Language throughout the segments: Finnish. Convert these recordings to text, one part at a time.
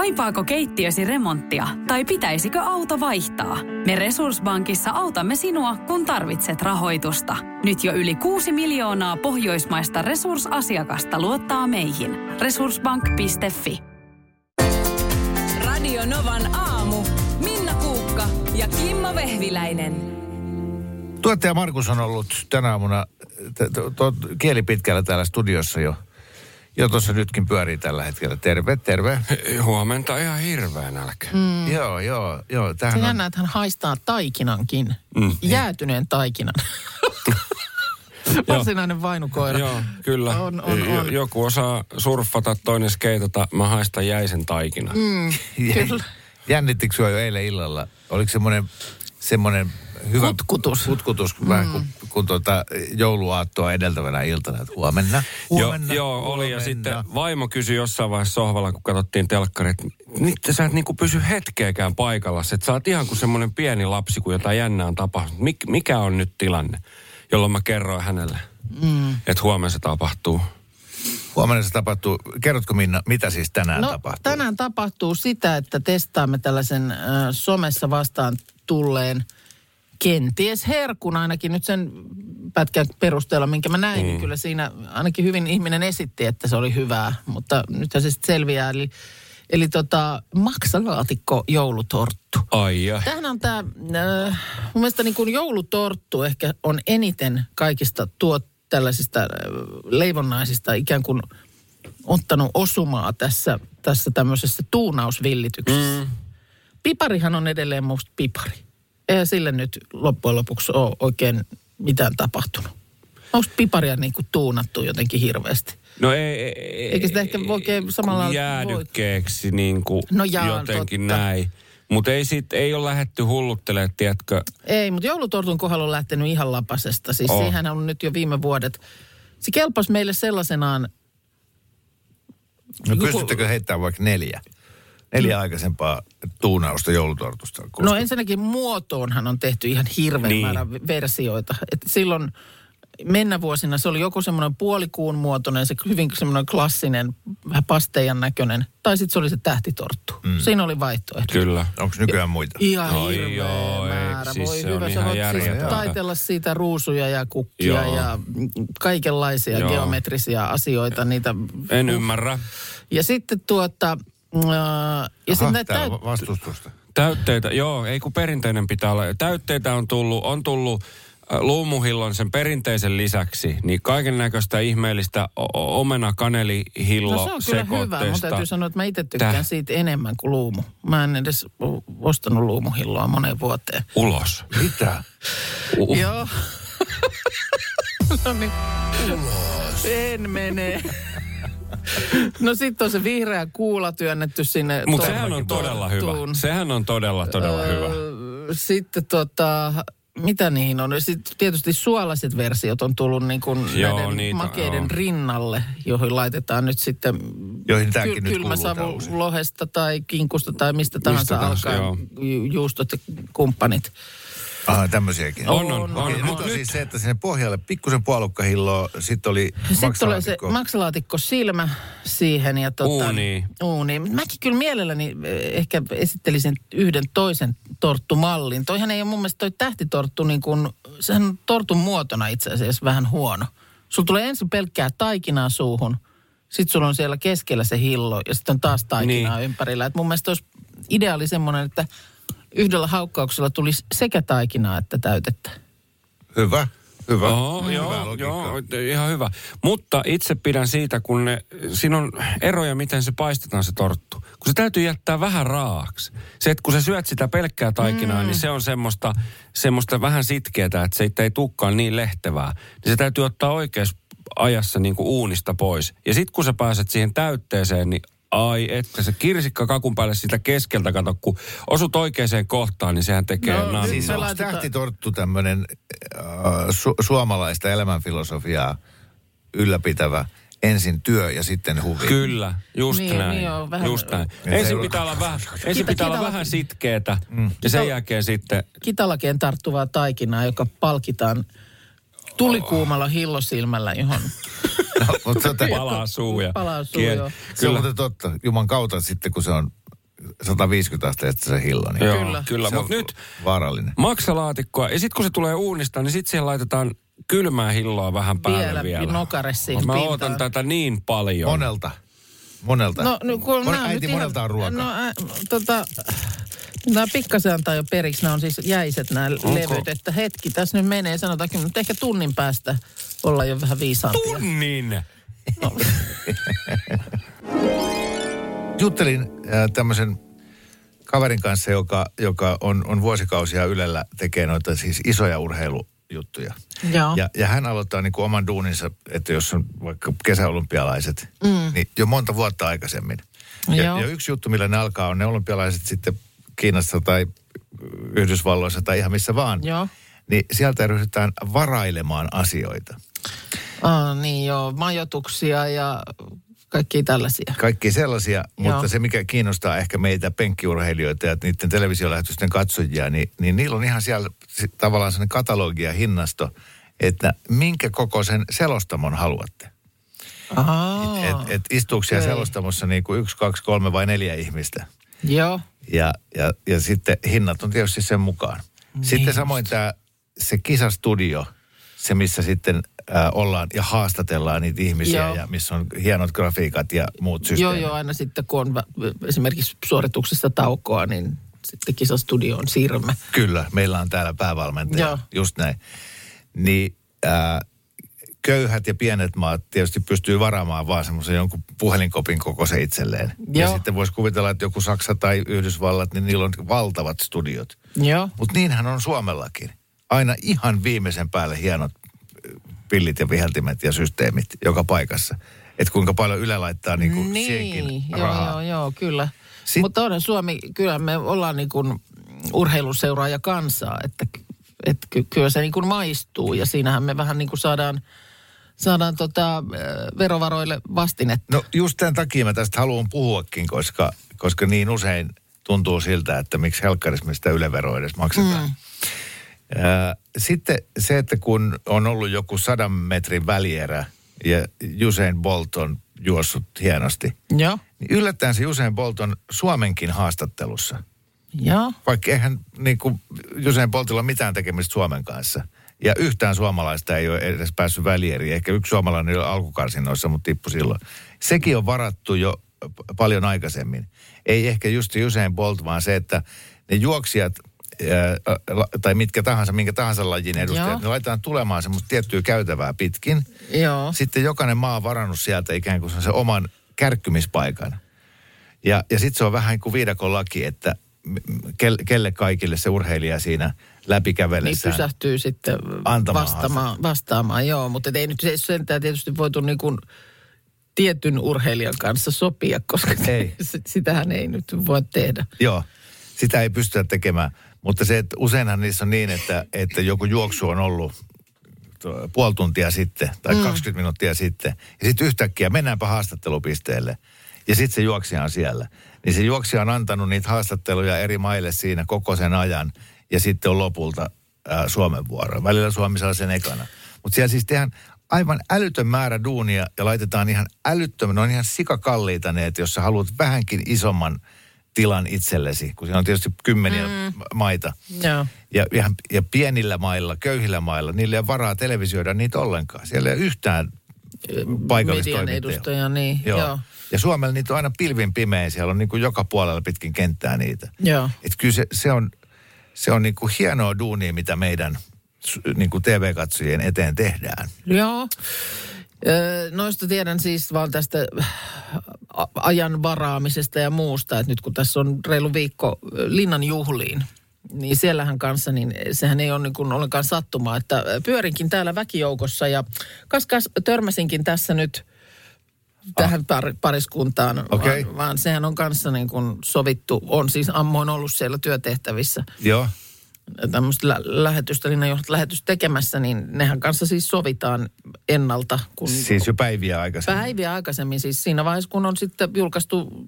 Kaipaako keittiösi remonttia tai pitäisikö auto vaihtaa? Me Resurssbankissa autamme sinua, kun tarvitset rahoitusta. Nyt jo yli 6 miljoonaa pohjoismaista resursasiakasta luottaa meihin. Resurssbank.fi Radio Novan aamu. Minna Kuukka ja Kimmo Vehviläinen. Tuottaja Markus on ollut tänä aamuna t- t- t- kieli pitkällä täällä studiossa jo. Jo tuossa nytkin pyörii tällä hetkellä. Terve, terve. Huomenta ihan hirveä nälkä. Mm. Joo, joo, joo. Se on, jännä, että hän haistaa taikinankin. Mm. Jäätyneen taikinan. Varsinainen vainukoira. Joo, kyllä. On, on, on. Joku osaa surffata, toinen skeitata. Mä haistan jäisen taikina. Mm. Kyllä. jännittikö jo eilen illalla? Oliko semmoinen, semmoinen hyvä... Kutkutus. Kutkutus, mm. vähän kuin, kun tuota jouluaattoa edeltävänä iltana, että huomenna, huomenna, joo, joo, oli. Ja huomenna. sitten vaimo kysyi jossain vaiheessa sohvalla, kun katsottiin telkkarit, että sä et niinku pysy hetkeäkään paikalla. Että sä oot ihan kuin semmoinen pieni lapsi, kun jotain jännää on tapahtunut. Mik, mikä on nyt tilanne? Jolloin mä kerroin hänelle, mm. että huomenna se tapahtuu. Huomenna se tapahtuu. Kerrotko Minna, mitä siis tänään No, tapahtuu? tänään tapahtuu sitä, että testaamme tällaisen äh, somessa vastaan tulleen kenties herkun ainakin nyt sen pätkän perusteella, minkä mä näin, niin kyllä siinä ainakin hyvin ihminen esitti, että se oli hyvää, mutta nythän se sitten selviää. Eli, eli tota, maksalaatikko joulutorttu. Ai ja. Tähän on tämä, äh, mun mielestä niin kuin joulutorttu ehkä on eniten kaikista tuot tällaisista äh, leivonnaisista ikään kuin ottanut osumaa tässä, tässä tämmöisessä tuunausvillityksessä. Mm. Piparihan on edelleen musta pipari. Eihän sille nyt loppujen lopuksi ole oikein mitään tapahtunut. Onko piparia niin kuin tuunattu jotenkin hirveästi? No ei, ei, Eikä sitä ehkä oikein samalla jäädykkeeksi niin kuin No jaa, jotenkin totta. näin. Mutta ei, sit, ei ole lähetty hulluttelemaan, tiedätkö, Ei, mutta joulutortun kohdalla on lähtenyt ihan lapasesta. Siis Oh. siihen on nyt jo viime vuodet. Se kelpasi meille sellaisenaan, No Joku- pystyttekö heittämään vaikka neljä? Neljä aikaisempaa tuunausta joulutortusta. Koska... no ensinnäkin muotoonhan on tehty ihan hirveän Niin. määrä versioita. Et silloin mennä vuosina se oli joko semmoinen puolikuun muotoinen, se hyvin semmoinen klassinen, vähän pasteijan näköinen, tai sitten se oli se tähtitorttu. Mm. Siinä oli vaihtoehto. kyllä. Onko nykyään muita? Ihan Ai hirveä joo, ei, määrä. siis Voi se hyvä, sä voit siis taitella siitä ruusuja ja kukkia Joo. ja kaikenlaisia Joo. geometrisia asioita. Niitä. En ymmärrä. Ja sitten tuota... äh, ja sitten Aha, näitä täyt- vastustusta. Täytteitä, joo, ei kun perinteinen pitää olla. Täytteitä on tullut, on tullut äh, luumuhillon sen perinteisen lisäksi, niin kaiken näköistä ihmeellistä o- omena kanelihillo No se on kyllä hyvä. Mun täytyy sanoa, että mä itse tykkään Täh. siitä enemmän kuin luumu. Mä en edes ostanut luumuhilloa moneen vuoteen. Ulos. Mitä? Uh. Joo. no niin. En mene. No sitten on se vihreä kuula työnnetty sinne. Mutta sehän on todella hyvä. Sehän on todella, todella hyvä. Öö, Sitten tota, mitä niihin on? Sitten tietysti suolaiset versiot on tullut niin kuin Joo, näiden niitä, makeiden joo. rinnalle, joihin laitetaan nyt sitten Joihin tämäkin nyt kylmä kuuluu savu täysin. lohesta tai kinkusta tai mistä tahansa tahansa, alkaa joo. ju- juustot ja kumppanit. Aha, tämmöisiäkin. On, on, on. Mut on nyt- siis se, että sinne pohjalle pikkusen puolukkahilloa, sitten oli Sitten tulee se maksalaatikko. maksalaatikko silmä siihen ja tota, Uuniin. Uuniin. Mäkin kyllä mielelläni eh, ehkä esittelisin yhden toisen torttumallin. Toihan ei ole mun mielestä toi tähtitorttu niin kuin, sehän on tortun muotona itse asiassa vähän huono. Sulla tulee ensin pelkkää taikinaa suuhun, sitten sulla on siellä keskellä se hillo ja sitten on taas taikinaa Niin. ympärillä. Et mun mielestä olisi ideaali semmoinen, että yhdellä haukkauksella tulisi sekä taikinaa että täytettä. Hyvä, hyvä. Joo, Hyvä joo, logiikka. joo, ihan hyvä. Mutta itse pidän siitä, kun ne, siinä on eroja, miten se paistetaan se torttu. Kun se täytyy jättää vähän raaaksi. Se, että kun sä syöt sitä pelkkää taikinaa, mm. niin se on semmoista, semmoista vähän sitkeätä, että se ei- ei tukkaan niin lehtevää. Niin se täytyy ottaa oikeassa ajassa niin kuin uunista pois. Ja sitten kun sä pääset siihen täytteeseen, niin ai että se kirsikka kakun päälle sitä keskeltä, kato, kun osut oikeaan kohtaan, niin sehän tekee No, no, Siis on laitetaan- tähtitorttu tämmöinen äh, su- suomalaista elämänfilosofiaa ylläpitävä ensin työ ja sitten huvi. Kyllä, just Niin, näin. niin on, vähän- just näin. Ja se Ensin pitää olla vähän, ensin pitää olla vähän sitkeetä ja sen jälkeen sitten, kitalakeen tarttuvaa taikinaa, joka palkitaan tulikuumalla hillosilmällä, johon No, mutta palaa suu ja Palaa suu, kieli. joo. se on Kyllä, muuten totta. Juman kautta sitten, kun se on 150 astetta se hillo. Niin Joo, Kyllä. kyllä. kyllä. Mutta nyt vaarallinen. maksalaatikkoa. Ja sitten kun se tulee uunista, niin sitten siihen laitetaan kylmää hilloa vähän päälle Vielä, vielä. nokare siihen Mä pintaan. ootan tätä niin paljon. Monelta. Monelta. No, no kun Mon, äiti, monelta on ruoka. No, ä, tota, nämä pikkasen antaa jo periksi. Nämä on siis jäiset nämä levyt. Että hetki, tässä nyt menee, sanotaankin, mutta ehkä tunnin päästä olla jo vähän viisaampia. Tunnin! Juttelin äh, tämmöisen kaverin kanssa, joka, joka on, on vuosikausia Ylellä tekee noita siis isoja urheilujuttuja. Joo. Ja, ja hän aloittaa niin kuin oman duuninsa, että jos on vaikka kesäolympialaiset, mm. niin jo monta vuotta aikaisemmin. Ja, Joo. ja yksi juttu, millä ne alkaa, on ne olympialaiset sitten Kiinassa tai Yhdysvalloissa tai ihan missä vaan. Joo. Niin sieltä ryhdytään varailemaan asioita. Ah, niin joo, majoituksia ja kaikkia tällaisia. Kaikki sellaisia, Joo. mutta se mikä kiinnostaa ehkä meitä penkkiurheilijoita ja niiden televisiolähetysten katsojia, niin, niin niillä on ihan siellä si- tavallaan sellainen katalogi ja hinnasto, että minkä kokoisen selostamon haluatte. Aa, Et, et istuuko siellä selostamossa niin kuin yksi, kaksi, kolme vai neljä ihmistä. Joo. Ja, ja, ja sitten hinnat on tietysti sen mukaan. Niin Sitten samoin tämä se kisastudio, se missä sitten äh, ollaan ja haastatellaan niitä ihmisiä Joo. ja missä on hienot grafiikat ja muut Joo, systeemit. joo, aina sitten kun on esimerkiksi suorituksessa taukoa, niin sitten kisastudioon siirrymme. Kyllä, meillä on täällä päävalmentaja, Joo. just näin. Niin äh, köyhät ja pienet maat tietysti pystyy varaamaan vaan semmoisen jonkun puhelinkopin kokoisen itselleen. Ja Joo. sitten voisi kuvitella, että joku Saksa tai Yhdysvallat, niin niillä on valtavat studiot. Joo. Mutta niinhän on Suomellakin. Aina ihan viimeisen päälle hienot äh, pillit ja viheltimet ja systeemit joka paikassa. Että kuinka paljon Yle laittaa niinku siihenkin Niin, joo, rahaa. joo, joo, kyllä. Sit- Mutta onhan Suomi, kyllä me ollaan niin kuin urheiluseuraaja kansaa, että, että ky- kyllä se niin kuin maistuu ja siinähän me vähän niin kuin saadaan, saadaan tota, verovaroille vastinetta. No just tämän takia mä tästä haluan puhuakin, koska, koska niin usein tuntuu siltä, että miksi helkkarissa sitä ylevero edes maksetaan. Mm. Sitten se, että kun on ollut joku sadan metrin välierä ja Usain Bolt on juossut hienosti, Joo, niin yllättäen se Usain Bolt on Suomenkin haastattelussa. joo. Vaikka eihän niin kuin Usain Boltilla mitään tekemistä Suomen kanssa. Ja yhtään suomalaista ei ole edes päässyt välieriin. Ehkä yksi suomalainen oli alkukarsinoissa, mutta tippui silloin. Sekin on varattu jo paljon aikaisemmin. Ei ehkä just se Usain Bolt, vaan se, että ne juoksijat tai mitkä tahansa, minkä tahansa lajin edustajat, Joo. ne laitetaan tulemaan semmoista tiettyä käytävää pitkin. Joo. Sitten jokainen maa on varannut sieltä ikään kuin se oman kärkkymispaikan. Ja, ja sitten se on vähän kuin viidakon laki, että kelle kaikille se urheilija siinä Niin läpikävellessään. pysähtyy sitten Antamaan vastaamaan, vastaamaan, joo. Mutta ei nyt se sentään tietysti voitu niin kuin tietyn urheilijan kanssa sopia, koska Ei. sitähän ei nyt voi tehdä. Joo, sitä ei pystytä tekemään. Mutta se, että useinhan niissä on niin, että, että joku juoksu on ollut puoli tuntia sitten tai mm. 20 minuuttia sitten. Ja sitten yhtäkkiä mennäänpä haastattelupisteelle. Ja sitten se juoksija on siellä. Niin se juoksija on antanut niitä haastatteluja eri maille siinä koko sen ajan. Ja sitten on lopulta ää, Suomen vuoro. Välillä Suomi saa sen ekana. Mutta siellä siis tehdään aivan älytön määrä duunia ja laitetaan ihan älyttömän, ne on ihan sikakalliita ne, että jos sä haluat vähänkin isomman tilan itsellesi, kun siinä on tietysti kymmeniä mm. maita. Joo. Ja, ja, ja pienillä mailla, köyhillä mailla, niillä ei ole varaa televisioida niitä ollenkaan. Siellä ei ole yhtään edustaja, niin. Joo. Joo. Ja Suomella niitä on aina pilvin pimeä, siellä on niin kuin joka puolella pitkin kenttää niitä. Joo. Et kyllä se, se on, se on niin kuin hienoa duunia, mitä meidän niin kuin TV-katsojien eteen tehdään. Joo. Noista tiedän siis vaan tästä a- ajan varaamisesta ja muusta, että nyt kun tässä on reilu viikko Linnan juhliin, niin siellähän kanssa, niin sehän ei ole niin kuin ollenkaan sattumaa, että pyörinkin täällä väkijoukossa ja kas, kas törmäsinkin tässä nyt tähän par, pariskuntaan, Okei. vaan, vaan sehän on kanssa niin kuin sovittu, on siis ammoin ollut siellä työtehtävissä Joo. tämmöistä lä- lähetystä, Linnanjohdot lähetystä tekemässä, niin nehän kanssa siis sovitaan ennalta. Kun Siis jo päiviä aikaisemmin. Päiviä aikaisemmin, siis siinä vaiheessa, kun on sitten julkaistu,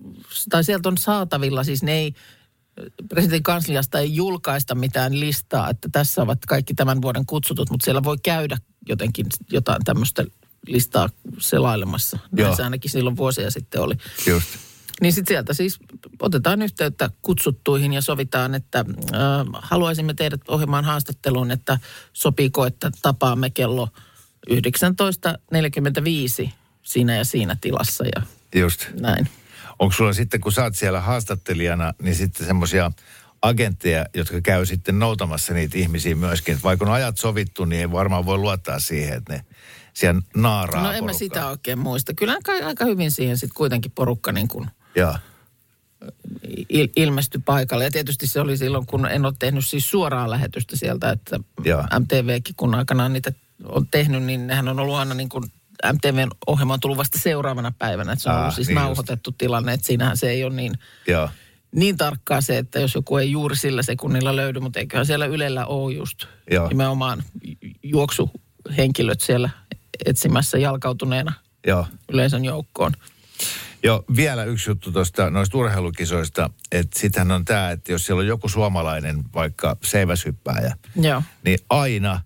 tai sieltä on saatavilla, siis ne ei, presidentin kansliasta ei julkaista mitään listaa, että tässä ovat kaikki tämän vuoden kutsutut, mutta siellä voi käydä jotenkin jotain tämmöistä listaa selailemassa. Joo. Näin se ainakin silloin vuosia sitten oli. Just. Niin sitten sieltä siis otetaan yhteyttä kutsuttuihin ja sovitaan, että äh, haluaisimme teidät ohjelmaan haastatteluun, että sopiiko, että tapaamme kello 19.45 siinä ja siinä tilassa ja Just. näin. Onko sulla sitten, kun sä oot siellä haastattelijana, niin sitten semmoisia agentteja, jotka käy sitten noutamassa niitä ihmisiä myöskin. Et vaikka on ajat sovittu, niin ei varmaan voi luottaa siihen, että ne siellä naaraa No en mä porukkaa. sitä oikein muista. Kyllä aika, aika hyvin siihen sitten kuitenkin porukka niin kuin Joo. il, ilmestyi paikalle. Ja tietysti se oli silloin, kun en ole tehnyt siis suoraa lähetystä sieltä, että Joo. MTVkin kun aikanaan niitä on tehnyt, niin nehän on ollut aina niin kuin MTVn ohjelma on tullut vasta seuraavana päivänä. Että se on Ah, ollut siis niin just. nauhoitettu tilanne, että siinähän se ei ole niin, Joo. niin tarkkaa se, että jos joku ei juuri sillä sekunnilla löydy, mutta eiköhän siellä Ylellä ole just Joo. nimenomaan juoksuhenkilöt siellä etsimässä jalkautuneena Joo. yleisön joukkoon. Joo, vielä yksi juttu tuosta noista urheilukisoista, että sitähän on tämä, että jos siellä on joku suomalainen, vaikka seiväshyppääjä, Joo. niin aina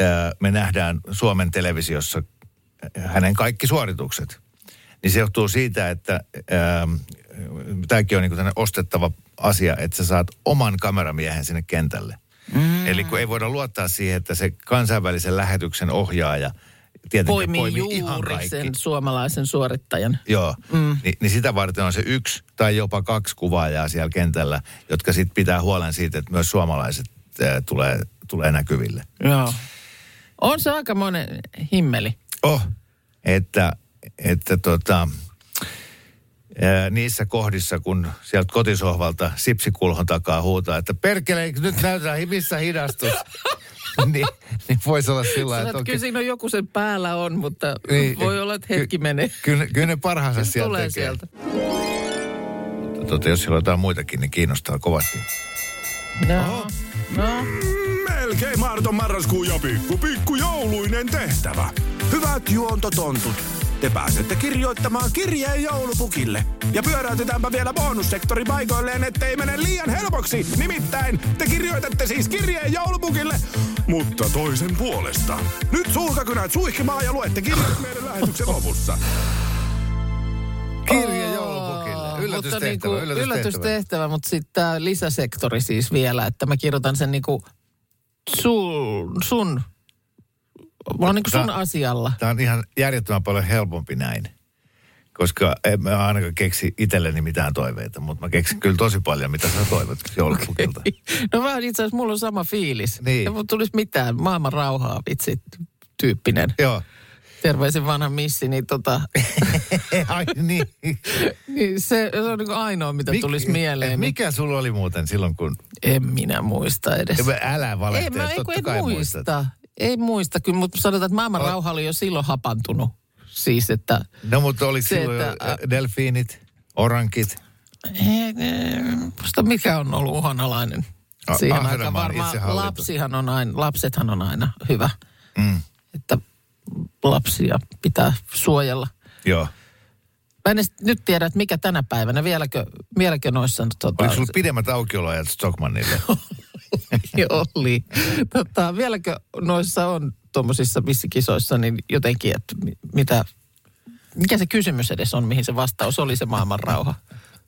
ää, me nähdään Suomen televisiossa hänen kaikki suoritukset. Niin se johtuu siitä, että tämäkin on niinku ostettava asia, että sä saat oman kameramiehen sinne kentälle. Mm. Eli kun ei voida luottaa siihen, että se kansainvälisen lähetyksen ohjaaja tietenkin Poimii, poimii juuri ihan kaikki. sen suomalaisen suorittajan. Joo, mm. Ni, niin sitä varten on se yksi tai jopa kaksi kuvaajaa siellä kentällä, jotka sitten pitää huolen siitä, että myös suomalaiset ää, tulee, tulee näkyville. Joo. On se aika monen himmeli. Oh, että, että tota, niissä kohdissa, kun sieltä kotisohvalta sipsikulhon takaa huutaa, että perkele, nyt näytetään missä hidastus. niin, niin voisi olla sillä Sä sanoit, että kyllä siinä on joku sen päällä on, mutta Niin, voi olla, että hetki ky- menee. Kyllä, kyllä ne parhaansa sieltä tulee tekee. sieltä. Tota, jos siellä on jotain muitakin, niin kiinnostaa kovasti. No, no. Melkein mahdoton marraskuun ja pikku pikku jouluinen tehtävä. Hyvät juontotontut. Te pääsette kirjoittamaan kirjeen joulupukille. Ja pyöräytetäänpä vielä bonussektori paikoilleen, ettei mene liian helpoksi. Nimittäin te kirjoitatte siis kirjeen joulupukille, mutta toisen puolesta. Nyt sulkakynät suihkimaan ja luette kirjat meidän lähetyksen lopussa. Kirja joulupukille. Mutta Yllätystehtävä, niinku, yllätystehtävä. yllätystehtävä, mutta sitten tämä lisäsektori siis vielä, että mä kirjoitan sen niinku sun, sun, mä oon niinku sun Tää- asialla. Tämä on ihan järjettömän paljon helpompi näin. Koska en mä ainakaan keksi itselleni mitään toiveita, mutta mä keksin kyllä tosi paljon, mitä sä toivot joulupukilta. No vähän itse asiassa mulla on sama fiilis. Niin. Ei mun tulisi mitään maailman rauhaa vitsi tyyppinen. Joo. Terveisin vanha missi, niin tota, Ai niin. niin se, se on niin ainoa, mitä Mik- tulisi mieleen. Mikä? Mikä sulla oli muuten silloin, kun... En minä muista edes. Älä Ei, valehtele, mä ei, kun totta en kai muista. muistat. Ei muista, kyllä, mutta sanotaan, että maailman rauha oli jo silloin hapantunut. Siis, että No mutta oliko Se, silloin että, jo ä- delfiinit, orankit? musta mikä on ollut uhanalainen siihen aikaan. Ahvenanmaan Varmaan lapsihan on aina, lapsethan on aina hyvä, Mm. että lapsia pitää suojella. Joo. Mä en edes nyt tiedä, että mikä tänä päivänä, vieläkö, vieläkö noissa... Tota, Oliko sulla pidemmät aukioloajat Stockmannille? oli. Tota, vieläkö noissa on tuommoisissa missikisoissa niin jotenkin, että mi- mitä, mikä se kysymys edes on, mihin se vastaus oli se maailman rauha?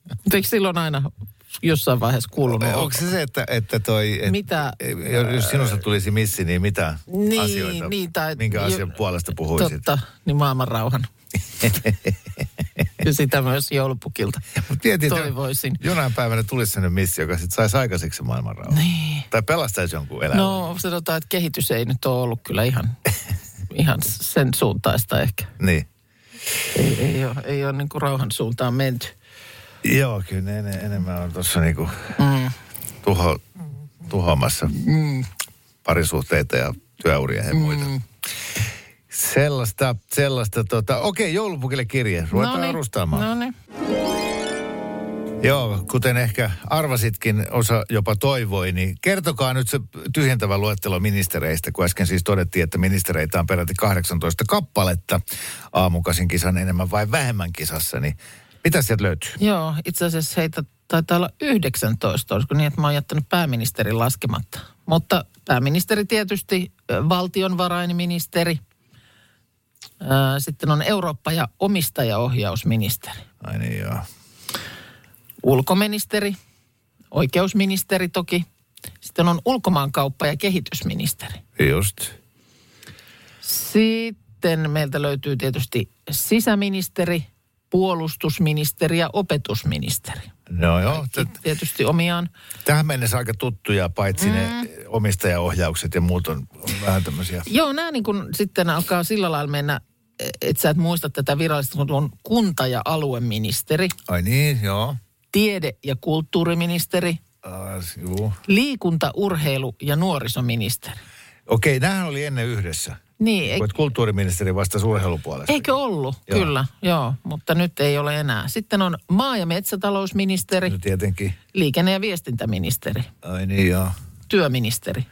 Mutta eikö silloin aina jossain vaiheessa kuulunut? Onko se se, että, että toi... Et, Mitä- Jos sinusta tulisi missi, niin mitä niin, asioita, niin, tai, minkä asian puolesta puhuisit? Totta, niin maailman rauhan. ja sitä myös joulupukilta. Mut mietin, että Toivoisin. Jonain päivänä tulisi sellainen missi, joka sitten saisi aikaiseksi sen maailman rauhan. Niin. Tai pelastaisi jonkun elämän. No sanotaan, että kehitys ei nyt ole ollut kyllä ihan, ihan sen suuntaista ehkä. Niin. Ei, ei ole, ei ole niin kuin rauhan suuntaan menty. Joo, kyllä ne en, enemmän on tuossa niinku Mm. tuho, tuhoamassa Mm. parisuhteita ja työuria ja muita. Mm. Sellaista, sellaista tota, okei, joulupukille kirje. Ruvetaan Noniin, arustaamaan. noniin. Joo, kuten ehkä arvasitkin, osa jopa toivoi, niin kertokaa nyt se tyhjentävä luettelo ministereistä, kun äsken siis todettiin, että ministereitä on peräti 18 kappaletta aamukasin kisan enemmän vai vähemmän kisassa, niin mitä sieltä löytyy? Joo, itse asiassa heitä taitaa olla 19, olisiko niin, että mä oon jättänyt pääministerin laskematta. Mutta pääministeri tietysti, valtionvarainministeri, sitten on Eurooppa- ja omistajaohjausministeri. Ai niin joo. ulkoministeri, oikeusministeri toki. Sitten on ulkomaankauppa- ja kehitysministeri. Just. Sitten meiltä löytyy tietysti sisäministeri, puolustusministeri ja opetusministeri. No joo. t- Tietysti omiaan. Tähän mennessä aika tuttuja, paitsi mm. ne omistajaohjaukset ja muut on vähän tämmöisiä. Joo, nämä niin kun sitten alkaa sillä lailla mennä, että sä et muista tätä virallista, kun on kunta- ja alueministeri, Ai niin, joo. tiede- ja kulttuuriministeri, Uh, juu. liikunta-, urheilu- ja nuorisoministeri. Okei, nämähän oli ennen yhdessä. Niin, et kulttuuriministeri vastasi urheilupuolesta. Eikö ollut? Joo. Kyllä, joo, mutta nyt ei ole enää. Sitten on maa- ja metsätalousministeri, No tietenkin. liikenne- ja viestintäministeri, Ai niin, joo. työministeri,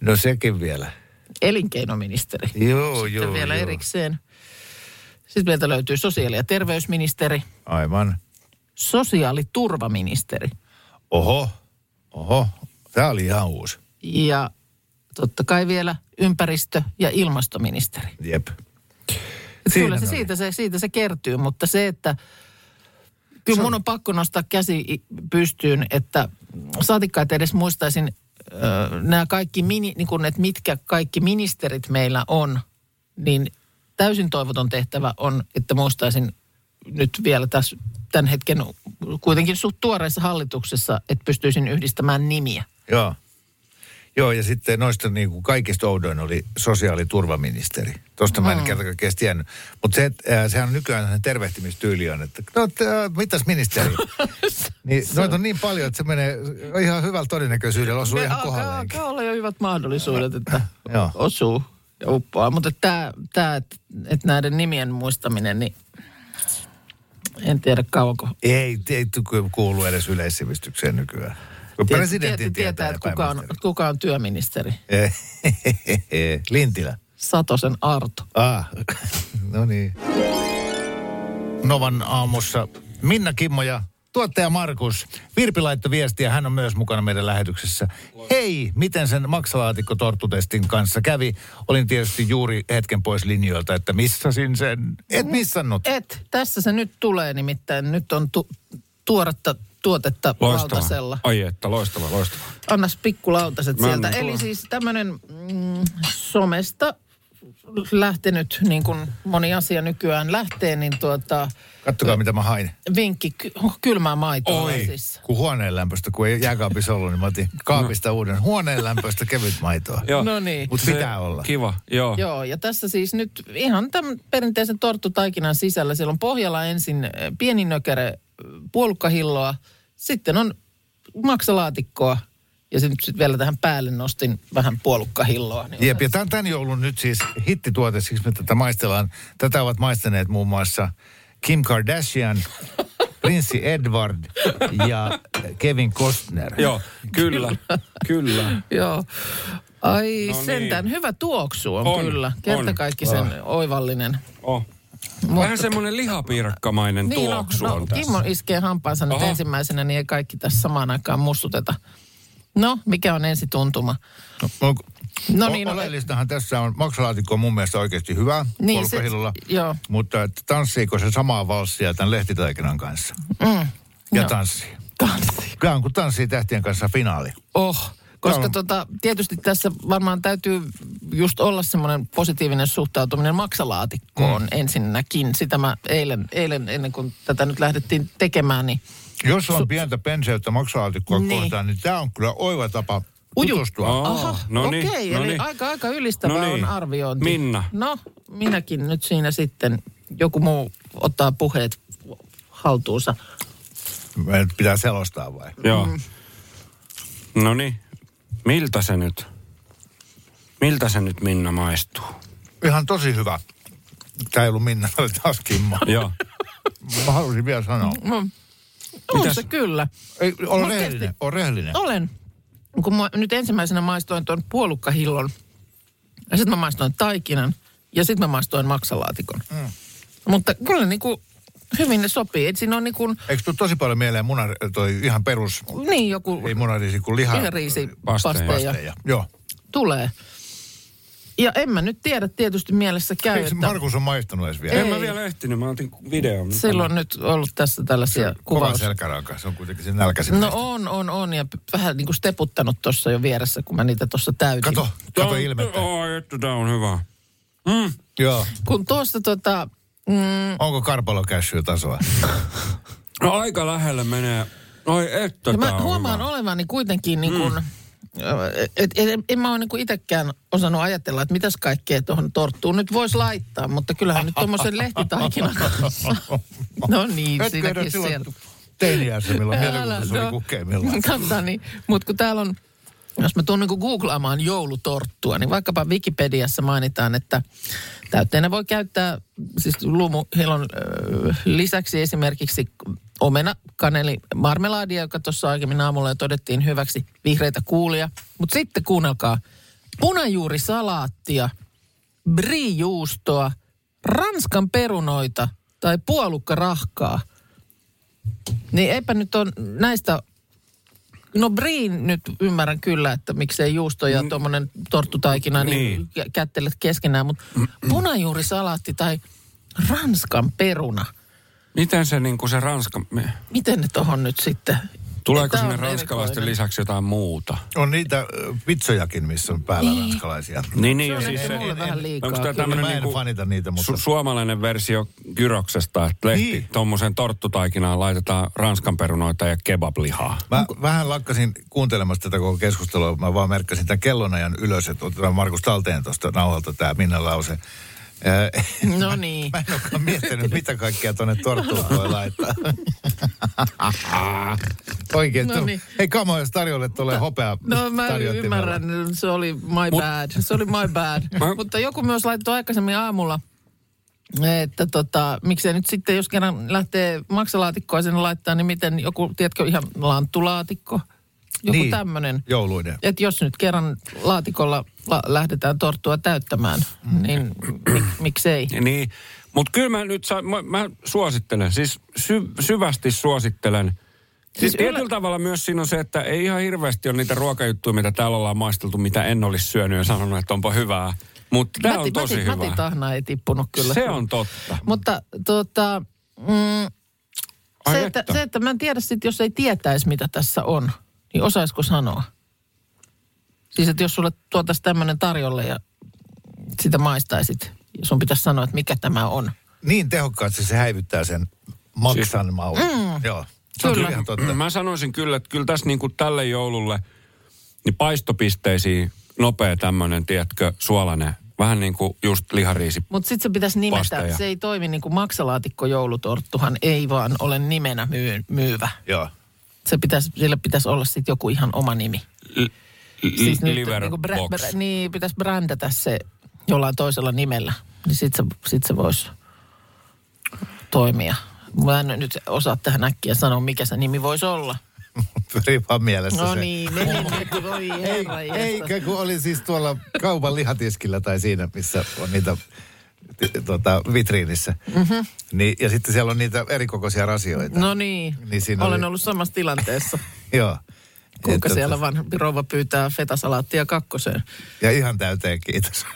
No sekin vielä. Elinkeinoministeri. Joo, Sitten joo, vielä joo. erikseen. Sitten meiltä löytyy sosiaali- ja terveysministeri, Aivan. sosiaaliturvaministeri Oho, oho. Tämä oli ihan uusi. ja totta kai vielä ympäristö- ja ilmastoministeri. Jep. Siinä kyllä se oli. siitä, se siitä se kertyy, mutta se, että kyllä mun on pakko nostaa käsi pystyyn, että saatikka, että edes muistaisin nämä kaikki, mini, niin kun, että mitkä kaikki ministerit meillä on, niin täysin toivoton tehtävä on, että muistaisin nyt vielä tässä tämän hetken kuitenkin suht tuoreessa hallituksessa, että pystyisin yhdistämään nimiä. Joo. Joo, ja sitten noista niin kuin kaikista oudoin oli sosiaaliturvaministeri. Tuosta mä en kerta edes tiennyt. Mutta se, äh, sehän on nykyään sellainen tervehtimistyyli on, että no, t- äh, mitäs ministeri? niin, noita on niin paljon, että se menee ihan hyvällä todennäköisyydellä osuu ihan alkaa, kohdalleenkin. alkaa olla jo hyvät mahdollisuudet, että osuu ja uppoaa. Mutta tämä, tää, että et näiden nimien muistaminen, niin en tiedä kauanko. Ei, ei kuulu edes yleissivistykseen nykyään. Presidentin tiet- tietää, että kuka on, kuka on työministeri. Lintilä. Satosen Arto. Ah, no niin. Novan aamussa Minna Kimmo ja tuottaja Markus. Virpi laittoi viestiä, hän on myös mukana meidän lähetyksessä. Hei, miten sen maksalaatikko-torttutestin kanssa kävi? Olin tietysti juuri hetken pois linjoilta, että missasin sen. Et missannut. Et, tässä se nyt tulee nimittäin. Nyt on tu- tuoretta tuotetta Loistava. lautasella. Ai että, loistava, loistava. Annas pikkulautaset Mä sieltä. Eli siis tämmöinen mm, somesta lähtenyt, niin kuin moni asia nykyään lähtee, niin tuota, Kattokaa, mitä mä hain. vinkki ky- kylmää maitoa. Oi, Siis. kun huoneen lämpöstä, kun ei jääkaapissa ollut, niin mä otin kaapista uuden huoneen lämpöstä kevyt maitoa. Joo. No niin. Mutta Se- pitää olla. Kiva, joo. Joo, ja tässä siis nyt ihan tämän perinteisen torttutaikinan sisällä, siellä on pohjalla ensin eh, pieni nökere eh, puolukkahilloa, sitten on maksalaatikkoa ja sitten sit vielä tähän päälle nostin vähän puolukkahilloa. Niin Jep, ja tämän, tämän joulun nyt siis hittituote, siksi me tätä maistellaan. Tätä ovat maistaneet muun muassa Kim Kardashian, prinssi Edward ja Kevin Costner. Joo, kyllä, kyllä. Joo. Ai No no niin. sentään, hyvä tuoksu on, On, kyllä. on. Kertakaikkisen oivallinen. Oh. Vähän semmoinen lihapiirakkamainen Niin, tuoksu no, no, on tässä. Kimmo iskee hampaansa nyt Oho. ensimmäisenä, niin ei kaikki tässä samaan aikaan mussuteta. No, mikä on ensituntuma? No, no, No o- niin, no- oleellistahan tässä on, maksalaatikko on mun mielestä oikeasti hyvä Niin, se- joo. mutta että tanssiiko se samaa valssia tämän lehtitaikinan kanssa? Mm, Ja no. tanssii. tanssi. Kyllä on, kun tanssii tähtien kanssa finaali. Oh, koska Joo. tota, tietysti tässä varmaan täytyy just olla semmoinen positiivinen suhtautuminen maksalaatikkoon mm. ensinnäkin. Sitä mä eilen, eilen, ennen kuin tätä nyt lähdettiin tekemään, niin Jos on pientä penseyttä maksalaatikkoa Niin. kohtaan, niin tämä on kyllä oiva tapa Uju. tutustua. Aa, Aha, no niin, okei, no eli niin. aika, aika ylistävä No niin. on arviointi. Minna. No, minäkin nyt siinä sitten, joku muu ottaa puheet haltuunsa. Meidän pitää selostaa vai? Joo. Mm. No niin, miltä se nyt? Miltä se nyt Minna maistuu? Ihan tosi hyvä. Tämä ei ollut Minna, oli taas Kimmo. Joo. Mä halusin vielä sanoa. Mm. On Mitäs? se kyllä. Ei, ole rehellinen, ole rehellinen. Olen. Kun mä nyt ensimmäisenä maistoin tuon puolukkahillon, ja sitten mä maistoin taikinan, ja sitten mä maistoin maksalaatikon. Mm. Mutta kyllä niin kuin hyvin ne sopii. Et siinä on niin kuin, Eikö tule tosi paljon mieleen munar, toi ihan perus, niin joku ei munariisi kuin liha. liha riisi Pasteja. pasteja. pasteja. Joo. Tulee. Ja en mä nyt tiedä, tietysti mielessä käy, Eikö että Markus on maistanut edes vielä? En mä vielä ehtinyt, mä otin videon. silloin nyt ollut tässä tällaisia Kova kuvaus... selkäranka, se on kuitenkin se nälkäisin. No on, on, on ja vähän niin kuin steputtanut tuossa jo vieressä, kun mä niitä tuossa täytin. Kato, kato ilmettä. Oi, että tää on hyvä. Joo. Kun tuossa tota, mm, Onko Karpalo cashew tasoa? No aika lähelle menee. Oi, että ja tää mä huomaan hyvä. olevani kuitenkin niin kuin, et, et, en, en mä ole niin itsekään osannut ajatella, että mitäs kaikkea tuohon torttuun nyt voisi laittaa, mutta kyllähän nyt tuommoisen lehtitaikinan kanssa. No niin, Etkö siinäkin siellä. teiniässä, milloin helmikuussa oli no. kukkeimmillaan? Tota niin, mutta kun täällä on, jos mä tuun niin googlaamaan joulutorttua, niin vaikkapa Wikipediassa mainitaan, että täytteenä voi käyttää siis lumuhilon lisäksi esimerkiksi omena, kaneli, marmelaadia, joka tuossa aiemmin aamulla jo todettiin hyväksi, vihreitä kuulia. Mutta sitten kuunnelkaa, punajuurisalaattia, brie-juustoa, ranskan perunoita tai puolukkarahkaa. Niin eipä nyt on näistä No Briin nyt ymmärrän kyllä, että miksei juusto ja tuommoinen torttutaikina niin, Niin. niin. kättelet keskenään, mutta punajuurisalaatti tai ranskan peruna, Miten se niinku se ranska... miten ne tohon nyt sitten? Tuleeko sinne ranskalaisten lisäksi jotain muuta? On niitä pizzojakin, missä on päällä ranskalaisia. Niin, niin. Se siis se, mulle vähän liikaa. onko tämä tämmöinen niinku fanita niitä, mutta... su- suomalainen versio gyroksesta, että lehti Niin. niin. tuommoiseen torttutaikinaan laitetaan ranskan perunoita ja kebablihaa. Mä vähän lakkasin kuuntelemasta tätä koko keskustelua. Mä vaan merkkasin tämän kellonajan ylös, että otetaan Markus talteen tuosta nauhalta tämä Minna lause. No niin. Mä en olekaan miettinyt, mitä kaikkea tuonne torttuun voi laittaa. Oikein. No niin. Hei Kamo, jos tarjolle tulee hopea No mä ymmärrän, se oli my bad. Se oli my bad. Mutta joku myös laittoi aikaisemmin aamulla, että tota, miksei nyt sitten, jos kerran lähtee maksalaatikkoa sinne laittaa, niin miten joku, tiedätkö, ihan lanttulaatikko? Joku Niin. tämmöinen. Jouluinen. Että jos nyt kerran laatikolla la- lähdetään torttua täyttämään, Mm. niin mik, miksei? Niin, mutta kyllä mä nyt sa- mä, mä suosittelen, siis sy- syvästi suosittelen. Siis Siis tietyllä tavalla myös siinä on se, että ei ihan hirveästi ole niitä ruokajuttuja, mitä täällä ollaan maisteltu, mitä en olisi syönyt ja sanonut, että onpa hyvää. Mutta tämä on tosi Mati, hyvä. Mati Tahna ei tippunut kyllä. Se on totta. Mutta tota, mm, Ai se, että, että. se, että mä en tiedä sit, jos ei tietäisi, mitä tässä on, niin osaisiko sanoa? Siis, että jos sulle tuotaisiin tämmöinen tarjolle ja sitä maistaisit, ja sun pitäisi sanoa, että mikä tämä on. Niin tehokkaasti se häivyttää sen maksan maun. Joo. Se on Kyllä. kyllä ihan totta. Mä sanoisin kyllä, että kyllä tässä niin kuin tälle joululle niin paistopisteisiin nopea tämmöinen, tiedätkö, suolainen, vähän niin kuin just lihariisi. Mutta sitten se pitäisi nimetä, Pasteja. se ei toimi niin kuin maksalaatikko joulutorttuhan, ei vaan ole nimenä myy, myyvä. Joo. Se pitäisi, sille pitäisi olla sitten joku ihan oma nimi. L- Siis nyt liver niinku brä, box. brä, niin, pitäisi brändätä se jollain toisella nimellä. Niin sitten se, sit se voisi toimia. Mä en nyt osaa tähän äkkiä sanoa, mikä se nimi voisi olla. Pyörii vaan mielessä No se. niin, meni nyt, voi herra Ei, eikä kun oli siis tuolla kaupan lihatiskillä tai siinä, missä on niitä tota, vitriinissä. Mm-hmm. Niin, ja sitten siellä on niitä erikokoisia rasioita. No niin, Niin siinä olen oli- ollut samassa tilanteessa. Joo. Kuinka Et siellä tota- vanhempi rouva pyytää fetasalaattia kakkoseen. Ja ihan täyteen, kiitos.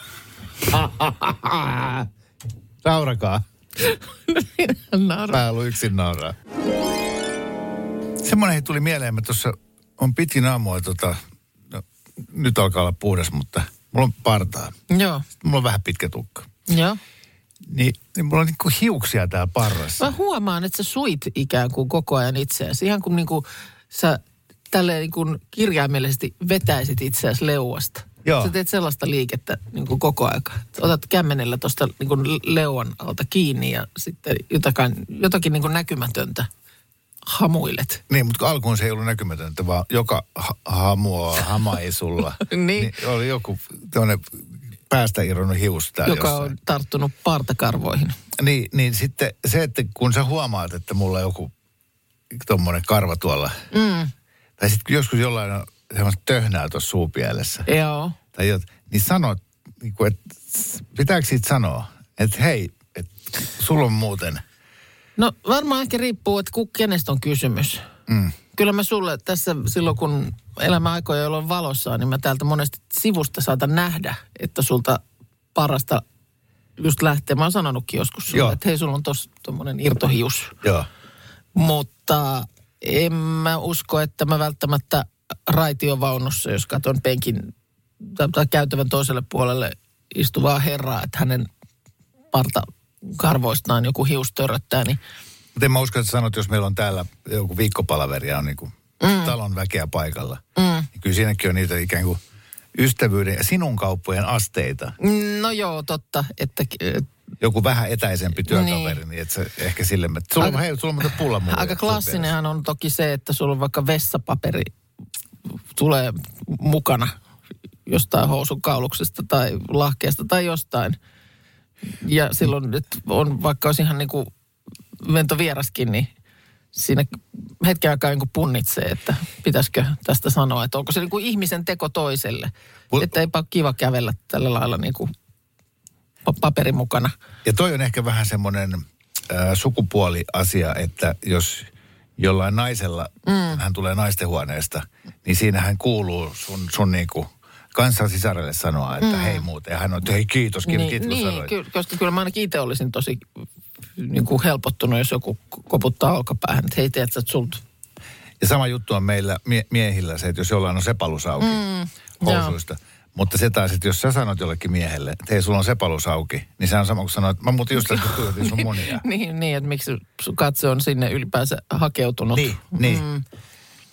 Naurakaa. Naura. Mä ollut yksin nauraa. Semmoinen tuli mieleen, että tuossa on pitkin aamua, tota, no, nyt alkaa olla puhdas, mutta mulla on partaa. Joo, Mulla on vähän pitkä tukka. Joo. Niin, niin mulla on niinku hiuksia täällä parrassa. Mä huomaan, että sä suit ikään kuin koko ajan itseäsi. Ihan kuin, niin kuin sä tälleen niin kuin kirjaimellisesti vetäisit itseäsi leuasta. Joo. Sä teet sellaista liikettä niin kuin koko aika. Otat kämmenellä tuosta niin leuan alta kiinni ja sitten jotakin, jotakin niin kuin näkymätöntä hamuilet. Niin, mutta alkuun se ei ollut näkymätöntä, vaan joka ha- hamua hamaisulla. Niin. Oli joku tuonne päästä irronnut hius täällä joka jossain. on tarttunut partakarvoihin. Niin, niin sitten se, että kun sä huomaat, että mulla on joku tommonen karva tuolla. Mm. Tai sitten joskus jollain on semmoista töhnää tuossa suupielessä. Joo. Tai jot, niin sano, niin kuin, että pitääkö siitä sanoa, että hei, että sulla on muuten. No varmaan ehkä riippuu, että kenestä on kysymys. Mm. Kyllä mä sulle tässä silloin, kun elämä aikoja, jolloin valossa on, niin mä täältä monesti sivusta saatan nähdä, että sulta parasta just lähteä. Mä oon sanonutkin joskus sulle, Joo. että hei, sulla on tossa tommonen irtohius. Joo. Mutta en mä usko, että mä välttämättä raitiovaunussa, jos katson penkin tai, tai käytävän toiselle puolelle istuvaa herraa, että hänen parta karvoistaan joku hius törröttää, niin Mutta en mä usko, että sanot, jos meillä on täällä joku viikkopalaveri ja on niin kuin mm. talon väkeä paikalla. Mm. Kyllä siinäkin on niitä ikään kuin ystävyyden ja sinun kauppojen asteita. no joo, totta, että et, Joku vähän etäisempi työkaveri, niin, niin että se ehkä sille... Sulla, Aika- hei, sulla on pulla mulle. aika klassinenhan on toki se, että sulla on vaikka vessapaperi tulee mukana jostain housun kauluksesta tai lahkeesta tai jostain. Ja silloin että on, vaikka olisi ihan niin kuin ventovieraskin, niin siinä hetken aikaa niin kuin punnitsee, että pitäisikö tästä sanoa, että onko se niin kuin ihmisen teko toiselle. Mut- Että eipä ole kiva kävellä tällä lailla niin kuin pa- paperi mukana. Ja toi on ehkä vähän semmoinen äh, sukupuoliasia, että jos jollain naisella, mm. hän tulee naistenhuoneesta, niin siinähän kuuluu sun, sun niinku kansan sisarelle sanoa, että mm. hei muuten. Ja hän on, että hei kiitos, kiitos, niin, kiitos niin sanoit. ky- koska kyllä mä ainakin itse olisin tosi niin kuin helpottunut, jos joku koputtaa olkapäähän, että hei, tiedätkö, että sulta Ja sama juttu on meillä mie- miehillä se, että jos jollain on sepalus auki mm, housuista. Mutta se taas, että jos sä sanot jollekin miehelle, että hei, sulla on sepalus auki, niin se on sama kuin sanoa, että mä muuten just äsken tuijotin sun munia. niin, niin, että miksi sun katse on sinne ylipäänsä hakeutunut. Niin, niin. Mm.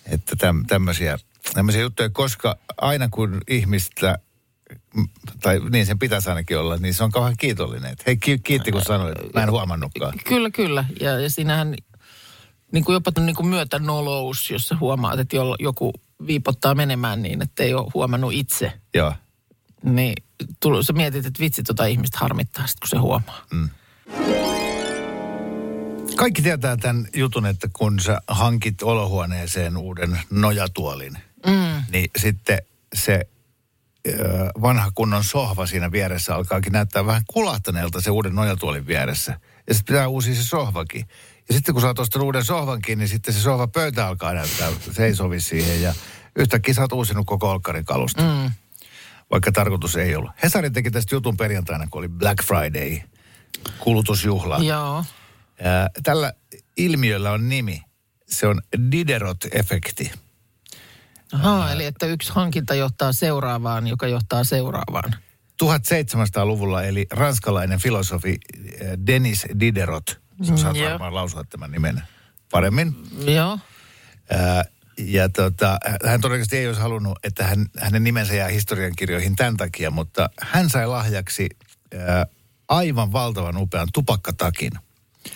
Että täm, tämmöisiä, tämmöisiä juttuja, koska aina kun ihmistä, tai niin sen pitäisi ainakin olla, niin se on kauhean kiitollinen. Että hei, ki- kiitti kun sanoit, mä en huomannutkaan. Kyllä, kyllä. Ja, ja siinähän niin kuin jopa niin kuin myötänolous, jos sä huomaat, että jolla- joku viipottaa menemään niin, että ei ole huomannut itse. Joo. Niin tulo, sä mietit, että vitsi tota ihmistä harmittaa sit, kun se huomaa. Kaikki tietää tämän jutun, että kun sä hankit olohuoneeseen uuden nojatuolin, mm. niin sitten se vanha kunnon sohva siinä vieressä alkaakin näyttää vähän kulahtaneelta se uuden nojatuolin vieressä. Ja sitten pitää uusia se sohvakin. Ja sitten kun sä oot ostanut uuden sohvankin, niin sitten se sohva pöytä alkaa näyttää, se ei sovi siihen. Ja yhtäkkiä sä oot uusinut koko olkkarin kalusta. Mm. Vaikka tarkoitus ei ollut. Hesari teki tästä jutun perjantaina, kun oli Black Friday, kulutusjuhla. Joo. Ää, Tällä ilmiöllä on nimi. Se on Diderot-efekti. Aha, eli että yksi hankinta johtaa seuraavaan, joka johtaa seuraavaan. 1700-luvulla eli ranskalainen filosofi ää, Denis Diderot. Sä osaat Joo. varmaan lausua tämän nimen paremmin. Joo. Ää, Ja tota, hän todennäköisesti ei olisi halunnut, että hän, hänen nimensä jää historiankirjoihin tämän takia, mutta hän sai lahjaksi ää, aivan valtavan upean tupakkatakin.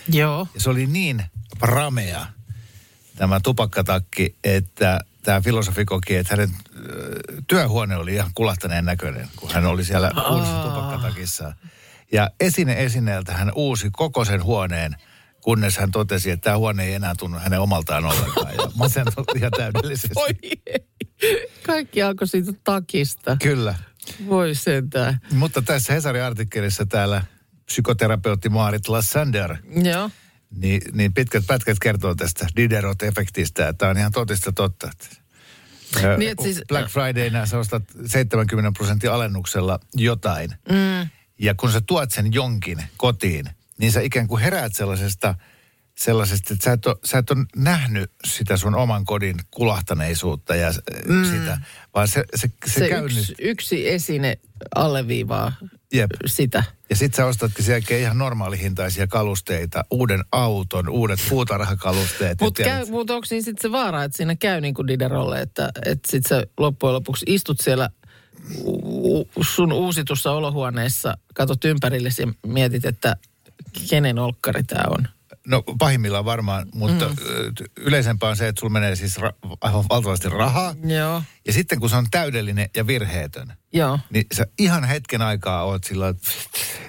Joo. Ja se oli niin ramea, tämä tupakkatakki, että tämä filosofi koki, että hänen työhuone oli ihan kulahtaneen näköinen, kun hän oli siellä uudessa tupakkatakissa. Ja esine esineeltä hän uusi koko sen huoneen, kunnes hän totesi, että tämä huone ei enää tunnu hänen omaltaan ollenkaan. Ja masentui ihan täydellisesti. Oi. Kaikki alkoi siitä takista. Kyllä. Voi sentään. Mutta tässä Hesari-artikkelissa täällä psykoterapeutti Maarit Lassander Joo. Niin, niin pitkät pätkät kertoo tästä Diderot-efektistä, että tämä on ihan totista totta. Niin, siis- Black Fridayna sä ostat 70 prosentin alennuksella jotain. Mm. Ja kun sä tuot sen jonkin kotiin, niin sä ikään kuin heräät sellaisesta, sellaisesta että sä et, ole, sä et ole nähnyt sitä sun oman kodin kulahtaneisuutta ja mm. sitä, vaan se, se, se, Se käynnistyy. yksi, yksi esine alleviivaa Jep. sitä. Ja sit sä ostatkin sen jälkeen ihan normaalihintaisia kalusteita, uuden auton, uudet puutarhakalusteet. Mutta mut onko niin sitten se vaara, että siinä käy niin kuin Diderolle, että, että sitten sä loppujen lopuksi istut siellä sun uusitussa olohuoneessa, katot ympärillesi ja mietit, että kenen olkkari tämä on. No pahimmillaan varmaan, mutta mm. yleisempää on se, että sulla menee siis ra- aivan valtavasti rahaa. Joo. Ja sitten kun se on täydellinen ja virheetön, Joo. niin sä ihan hetken aikaa oot sillä, että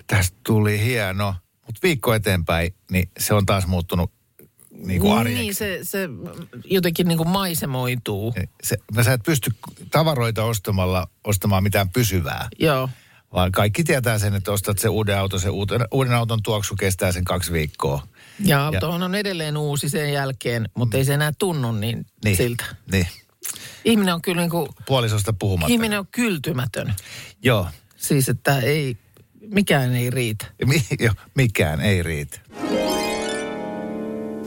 tästä tuli hieno. Mutta viikko eteenpäin, niin se on taas muuttunut niin kuin arjeksi. Niin, se, se jotenkin niin kuin maisemoituu. Se, mä sä et pysty tavaroita ostamalla ostamaan mitään pysyvää. Joo. Vaan kaikki tietää sen, että ostat se uuden auton, se uuden, uuden auton tuoksu kestää sen kaksi viikkoa. Ja auto on edelleen uusi sen jälkeen, mutta ei se enää tunnu niin, Niin, siltä. niin. Ihminen on kyllä niin kuin, Puolisosta puhumatta. ihminen on kyltymätön. Joo, Siis, että ei, Mikään ei riitä. Mi- jo, mikään ei riitä.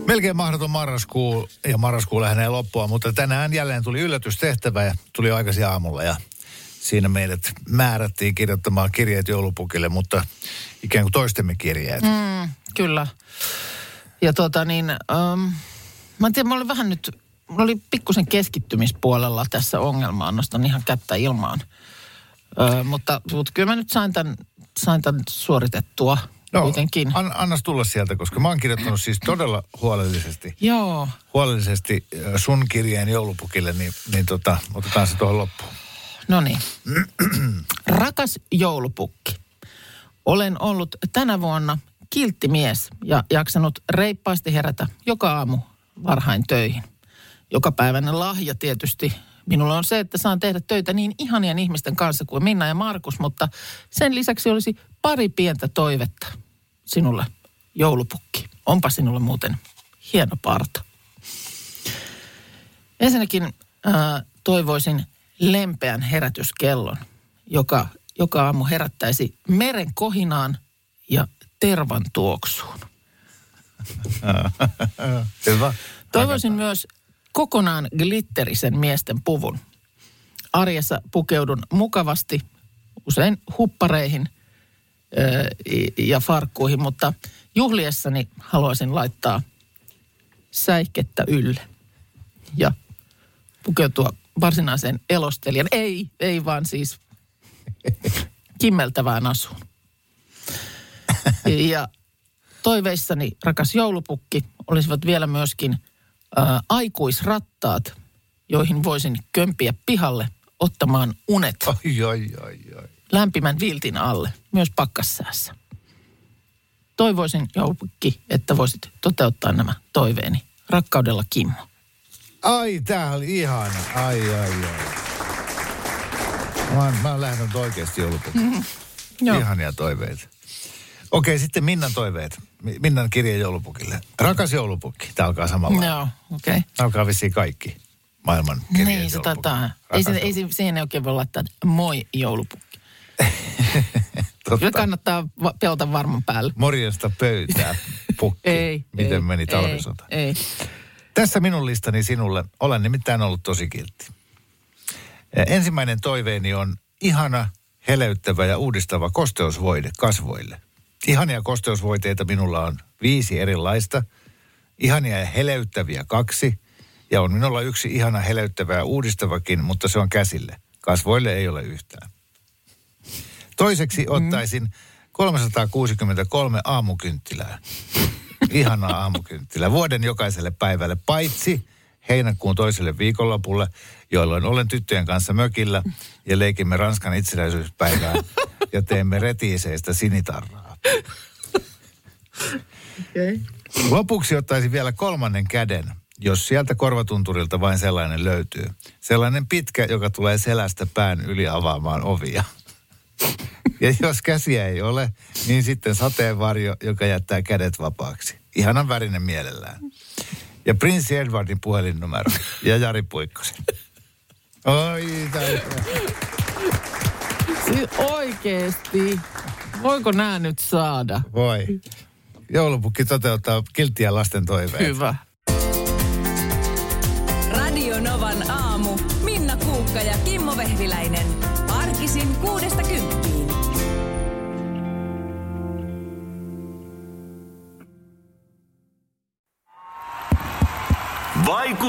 Melkein mahdoton marraskuu ja marraskuu lähenee loppua, mutta tänään jälleen tuli yllätystehtävä ja tuli aikaisin aamulla ja siinä meidät määrättiin kirjoittamaan kirjeet joulupukille, mutta ikään kuin toistemme kirjeet. Mm. Kyllä. Ja tota niin, um, mä en tiedä, mä olin vähän nyt, mä oli pikkusen keskittymispuolella tässä ongelmaa, nostan ihan kättä ilmaan. Ö, mutta, mutta kyllä mä nyt sain tämän, sain tämän suoritettua no, kuitenkin. An, annas tulla sieltä, koska mä oon kirjoittanut siis todella huolellisesti. Joo. Huolellisesti sun kirjeen joulupukille, niin, niin tota, otetaan se tuohon loppuun. No niin. Rakas joulupukki. Olen ollut tänä vuonna kiltti mies ja jaksanut reippaasti herätä joka aamu varhain töihin. Joka päiväinen lahja tietysti minulle on se, että saan tehdä töitä niin ihanien ihmisten kanssa kuin Minna ja Markus, mutta sen lisäksi olisi pari pientä toivetta sinulle, joulupukki. Onpa sinulle muuten hieno parta. Ensinnäkin äh, toivoisin lempeän herätyskellon, joka joka aamu herättäisi meren kohinaan ja tervan tuoksuun. Hyvä. Toivoisin myös kokonaan glitterisen miesten puvun. Arjessa pukeudun mukavasti, usein huppareihin ö, ja farkkuihin, mutta juhliessani haluaisin laittaa säikettä ylle ja pukeutua varsinaiseen elostelijan. Ei, ei vaan siis kimmeltävään asuun. Ja toiveissani, rakas joulupukki, olisivat vielä myöskin ää, aikuisrattaat, joihin voisin kömpiä pihalle ottamaan unet Ai, ai, ai, ai. lämpimän viltin alle, myös pakkassäässä. Toivoisin, joulupukki, että voisit toteuttaa nämä toiveeni. Rakkaudella Kimmo. Ai, tää oli ihana. Ai, ai, ai. Mä oon, mä oon lähtenyt oikeasti joulupukki. Joo. Ihania toiveita. Okei, sitten Minnan toiveet. Mi- Minnan kirje joulupukille. Rakas joulupukki. Tämä alkaa samalla. Joo, okei. Okay. Alkaa vissiin kaikki maailman kirjeet Niin, se taitaa. Ei, se, ei se, siihen ei oikein voi laittaa moi joulupukki. Kyllä Totta. kannattaa va- pelata varman päälle. Morjesta pöytää, pukki. Ei. Miten ei, meni ei, talvisota? Ei, Tässä minun listani sinulle. Olen nimittäin ollut tosi kiltti. Ensimmäinen toiveeni on ihana, heleyttävä ja uudistava kosteusvoide kasvoille. Ihania kosteusvoiteita minulla on viisi erilaista. Ihania ja heleyttäviä kaksi. Ja on minulla yksi ihana, heleyttävä ja uudistavakin, mutta se on käsille. Kasvoille ei ole yhtään. Toiseksi ottaisin 363 aamukynttilää. Ihanaa aamukynttilää. Vuoden jokaiselle päivälle, paitsi heinäkuun toiselle viikonlopulle, jolloin olen tyttöjen kanssa mökillä ja leikimme Ranskan itsenäisyyspäivää ja teemme retiiseistä sinitarraa. Okay. Lopuksi ottaisin vielä kolmannen käden, jos sieltä korvatunturilta vain sellainen löytyy. Sellainen pitkä, joka tulee selästä pään yli avaamaan ovia. Ja jos käsiä ei ole, niin sitten sateenvarjo, joka jättää kädet vapaaksi. Ihanan värinen mielellään. Ja prinssi Edwardin puhelinnumero ja Jari Puikkosen. Oi, Siis oikeesti. Voiko nämä nyt saada? voi. Joulupukki toteuttaa kilttiä lasten toiveet. Hyvä. Radio Novan aamu. Minna Kuukka ja Kimmo Vehviläinen.